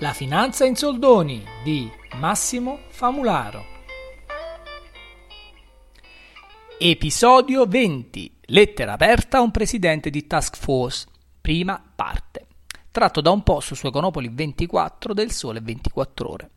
La finanza in soldoni di Massimo Famularo. Episodio 20. Lettera aperta a un presidente di task force. Prima parte. Tratto da un post su Econopoli 24 del Sole 24 ore.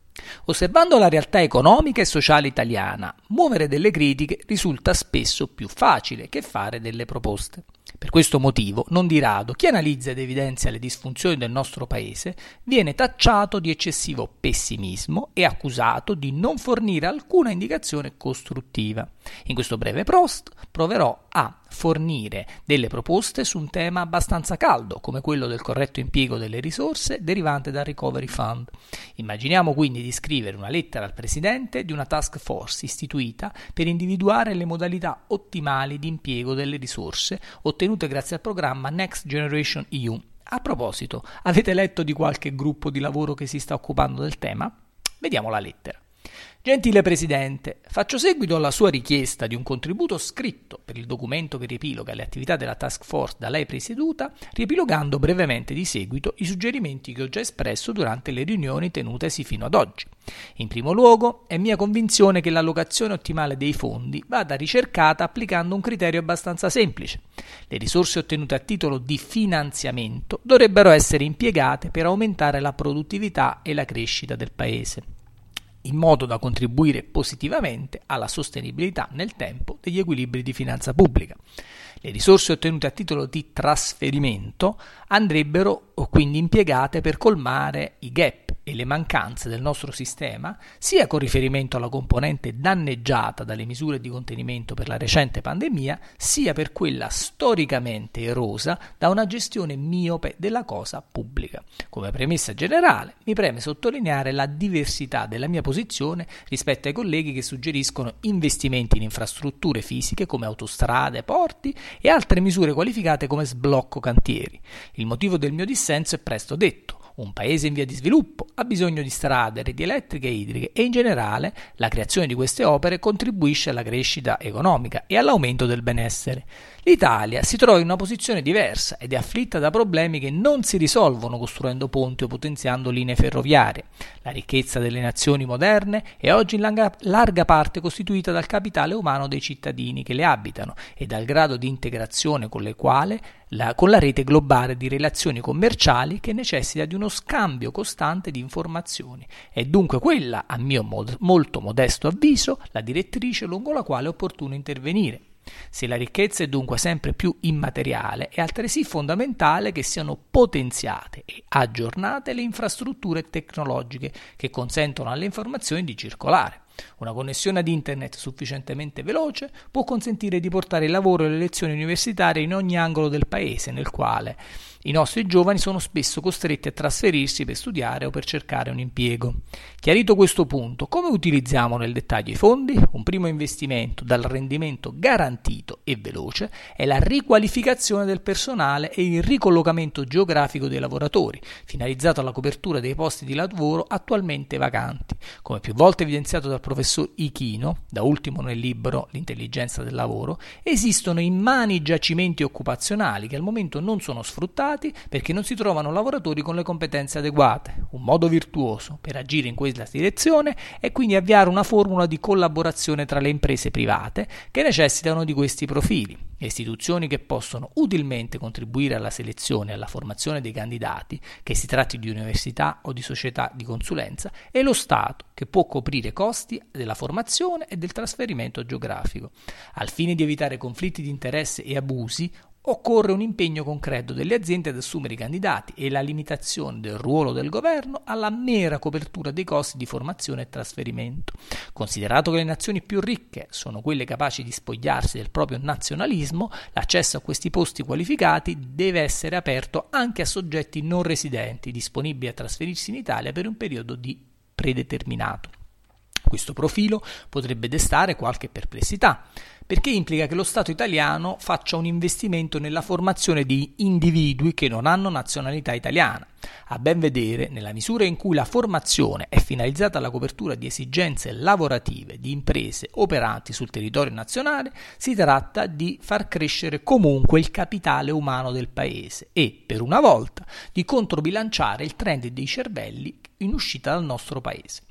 Osservando la realtà economica e sociale italiana, muovere delle critiche risulta spesso più facile che fare delle proposte. Per questo motivo, non di rado, chi analizza ed evidenzia le disfunzioni del nostro Paese viene tacciato di eccessivo pessimismo e accusato di non fornire alcuna indicazione costruttiva. In questo breve post proverò a fornire delle proposte su un tema abbastanza caldo, come quello del corretto impiego delle risorse derivante dal Recovery Fund. Immaginiamo quindi di scrivere una lettera al Presidente di una task force istituita per individuare le modalità ottimali di impiego delle risorse ottenute grazie al programma Next Generation EU. A proposito, avete letto di qualche gruppo di lavoro che si sta occupando del tema? Vediamo la lettera. Gentile Presidente, faccio seguito alla sua richiesta di un contributo scritto per il documento che riepiloga le attività della task force da lei presieduta, riepilogando brevemente di seguito i suggerimenti che ho già espresso durante le riunioni tenutesi fino ad oggi. In primo luogo, è mia convinzione che l'allocazione ottimale dei fondi vada ricercata applicando un criterio abbastanza semplice. Le risorse ottenute a titolo di finanziamento dovrebbero essere impiegate per aumentare la produttività e la crescita del Paese in modo da contribuire positivamente alla sostenibilità nel tempo degli equilibri di finanza pubblica. Le risorse ottenute a titolo di trasferimento andrebbero quindi impiegate per colmare i gap e le mancanze del nostro sistema, sia con riferimento alla componente danneggiata dalle misure di contenimento per la recente pandemia, sia per quella storicamente erosa da una gestione miope della cosa pubblica. Come premessa generale, mi preme sottolineare la diversità della mia posizione rispetto ai colleghi che suggeriscono investimenti in infrastrutture fisiche come autostrade, porti e altre misure qualificate come sblocco cantieri. Il motivo del mio dissenso è presto detto. Un paese in via di sviluppo ha bisogno di strade, reti elettriche e idriche e in generale la creazione di queste opere contribuisce alla crescita economica e all'aumento del benessere. L'Italia si trova in una posizione diversa ed è afflitta da problemi che non si risolvono costruendo ponti o potenziando linee ferroviarie. La ricchezza delle nazioni moderne è oggi in larga, larga parte costituita dal capitale umano dei cittadini che le abitano e dal grado di integrazione con, le quale la, con la rete globale di relazioni commerciali che necessita di uno scambio costante di informazioni. È dunque quella, a mio mod- molto modesto avviso, la direttrice lungo la quale è opportuno intervenire. Se la ricchezza è dunque sempre più immateriale, è altresì fondamentale che siano potenziate e aggiornate le infrastrutture tecnologiche che consentono alle informazioni di circolare. Una connessione ad internet sufficientemente veloce può consentire di portare il lavoro e le lezioni universitarie in ogni angolo del paese nel quale i nostri giovani sono spesso costretti a trasferirsi per studiare o per cercare un impiego. Chiarito questo punto, come utilizziamo nel dettaglio i fondi? Un primo investimento dal rendimento garantito e veloce è la riqualificazione del personale e il ricollocamento geografico dei lavoratori, finalizzato alla copertura dei posti di lavoro attualmente vacanti. Come più volte evidenziato dal professor Ichino, da ultimo nel libro L'intelligenza del lavoro, esistono immani giacimenti occupazionali che al momento non sono sfruttati perché non si trovano lavoratori con le competenze adeguate. Un modo virtuoso per agire in questa direzione è quindi avviare una formula di collaborazione tra le imprese private che necessitano di questi profili, istituzioni che possono utilmente contribuire alla selezione e alla formazione dei candidati, che si tratti di università o di società di consulenza, e lo Stato che può coprire i costi della formazione e del trasferimento geografico. Al fine di evitare conflitti di interesse e abusi, Occorre un impegno concreto delle aziende ad assumere i candidati e la limitazione del ruolo del governo alla mera copertura dei costi di formazione e trasferimento. Considerato che le nazioni più ricche sono quelle capaci di spogliarsi del proprio nazionalismo, l'accesso a questi posti qualificati deve essere aperto anche a soggetti non residenti disponibili a trasferirsi in Italia per un periodo di predeterminato. Questo profilo potrebbe destare qualche perplessità perché implica che lo Stato italiano faccia un investimento nella formazione di individui che non hanno nazionalità italiana. A ben vedere, nella misura in cui la formazione è finalizzata alla copertura di esigenze lavorative di imprese operanti sul territorio nazionale, si tratta di far crescere comunque il capitale umano del paese e, per una volta, di controbilanciare il trend dei cervelli in uscita dal nostro paese.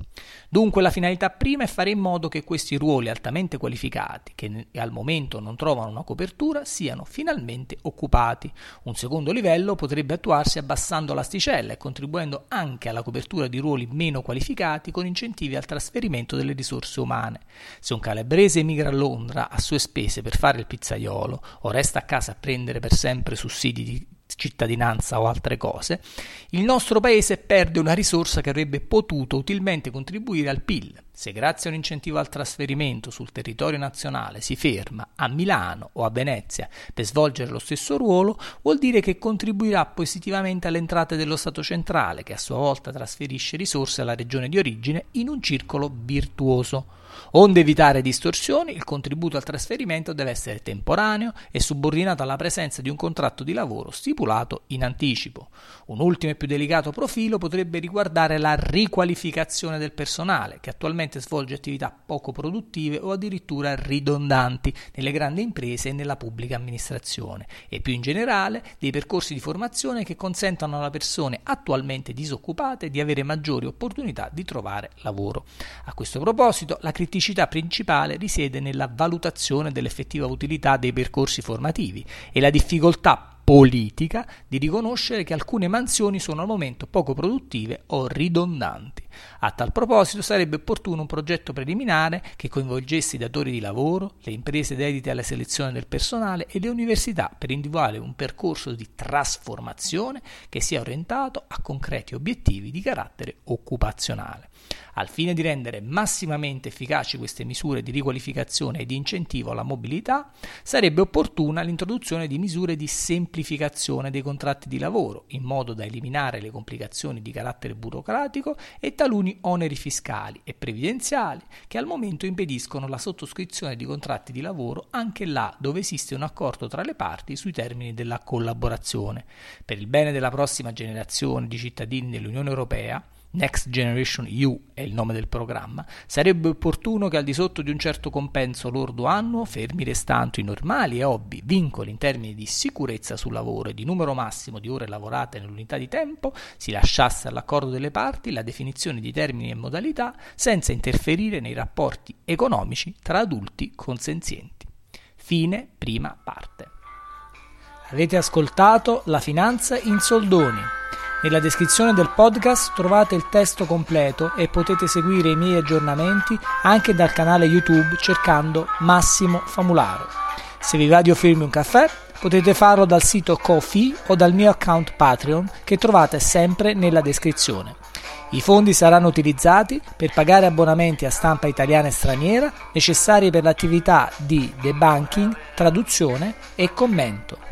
Dunque la finalità prima è fare in modo che questi ruoli altamente qualificati, che al momento non trovano una copertura, siano finalmente occupati. Un secondo livello potrebbe attuarsi abbassando l'asticella e contribuendo anche alla copertura di ruoli meno qualificati con incentivi al trasferimento delle risorse umane. Se un calabrese emigra a Londra a sue spese per fare il pizzaiolo o resta a casa a prendere per sempre sussidi di cittadinanza o altre cose, il nostro paese perde una risorsa che avrebbe potuto utilmente contribuire al PIL. Se grazie a un incentivo al trasferimento sul territorio nazionale si ferma a Milano o a Venezia per svolgere lo stesso ruolo, vuol dire che contribuirà positivamente alle entrate dello Stato centrale, che a sua volta trasferisce risorse alla regione di origine in un circolo virtuoso. Onde evitare distorsioni, il contributo al trasferimento deve essere temporaneo e subordinato alla presenza di un contratto di lavoro stipulato in anticipo. Un ultimo e più delicato profilo potrebbe riguardare la riqualificazione del personale, che attualmente svolge attività poco produttive o addirittura ridondanti nelle grandi imprese e nella pubblica amministrazione, e più in generale dei percorsi di formazione che consentano alle persone attualmente disoccupate di avere maggiori opportunità di trovare lavoro. A questo proposito, la criticità principale risiede nella valutazione dell'effettiva utilità dei percorsi formativi e la difficoltà politica di riconoscere che alcune mansioni sono al momento poco produttive o ridondanti. A tal proposito sarebbe opportuno un progetto preliminare che coinvolgesse i datori di lavoro, le imprese dedite alla selezione del personale e le università per individuare un percorso di trasformazione che sia orientato a concreti obiettivi di carattere occupazionale. Al fine di rendere massimamente efficaci queste misure di riqualificazione e di incentivo alla mobilità, sarebbe opportuna l'introduzione di misure di semplificazione dei contratti di lavoro, in modo da eliminare le complicazioni di carattere burocratico e taluni oneri fiscali e previdenziali che al momento impediscono la sottoscrizione di contratti di lavoro anche là dove esiste un accordo tra le parti sui termini della collaborazione. Per il bene della prossima generazione di cittadini dell'Unione Europea, Next Generation EU è il nome del programma, sarebbe opportuno che al di sotto di un certo compenso lordo annuo, fermi restando i normali e ovvi vincoli in termini di sicurezza sul lavoro e di numero massimo di ore lavorate nell'unità di tempo, si lasciasse all'accordo delle parti la definizione di termini e modalità senza interferire nei rapporti economici tra adulti consenzienti. Fine prima parte. Avete ascoltato La finanza in soldoni nella descrizione del podcast trovate il testo completo e potete seguire i miei aggiornamenti anche dal canale YouTube cercando Massimo Famularo. Se vi va di offrirmi un caffè, potete farlo dal sito Kofi o dal mio account Patreon che trovate sempre nella descrizione. I fondi saranno utilizzati per pagare abbonamenti a stampa italiana e straniera necessari per l'attività di debunking, traduzione e commento.